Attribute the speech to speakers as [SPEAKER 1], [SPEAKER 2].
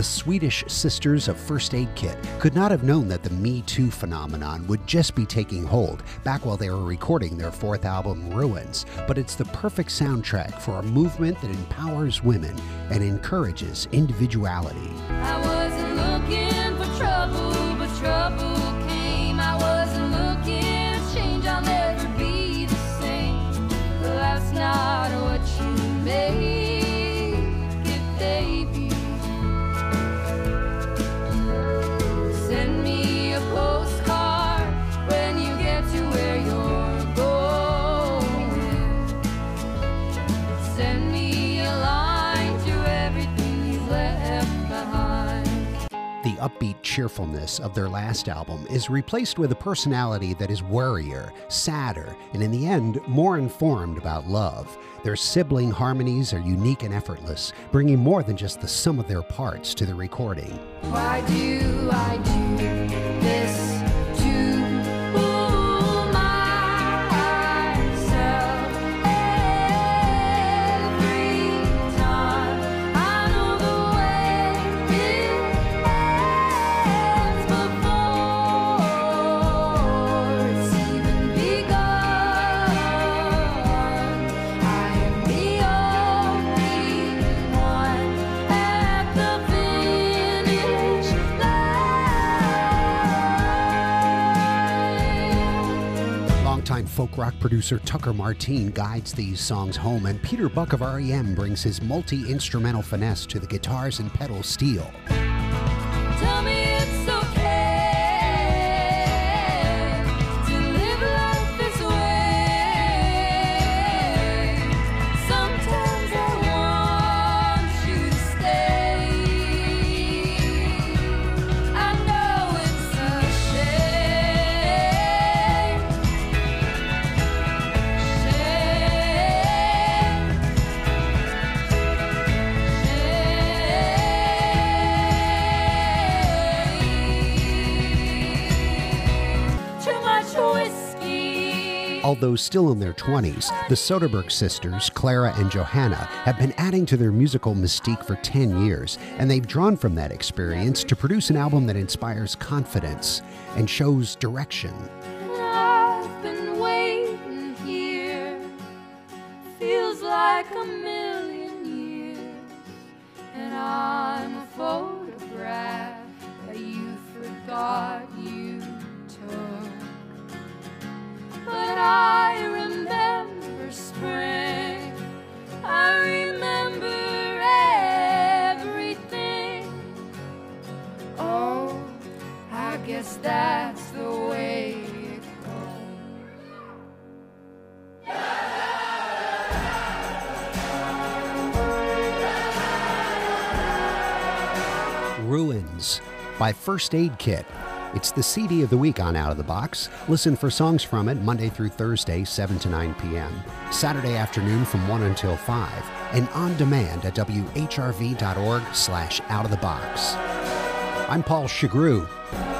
[SPEAKER 1] the Swedish sisters of First Aid Kit could not have known that the Me Too phenomenon would just be taking hold back while they were recording their fourth album, Ruins. But it's the perfect soundtrack for a movement that empowers women and encourages individuality.
[SPEAKER 2] Trouble, trouble
[SPEAKER 1] upbeat cheerfulness of their last album is replaced with a personality that is worrier, sadder, and in the end, more informed about love. Their sibling harmonies are unique and effortless, bringing more than just the sum of their parts to the recording.
[SPEAKER 2] Why do I do this
[SPEAKER 1] Longtime folk rock producer Tucker Martine guides these songs home, and Peter Buck of REM brings his multi instrumental finesse to the guitars and pedal steel. Although still in their 20s, the Söderberg sisters, Klara and Johanna, have been adding to their musical mystique for 10 years, and they've drawn from that experience to produce an album that inspires confidence and shows direction.
[SPEAKER 2] Guess that's the way it goes.
[SPEAKER 1] Ruins by First Aid Kit. It's the CD of the week on Out of the Box. Listen for songs from it Monday through Thursday, 7 to 9 p.m., Saturday afternoon from 1 until 5, and on demand at whrv.org slash out of the box. I'm Paul Chagru.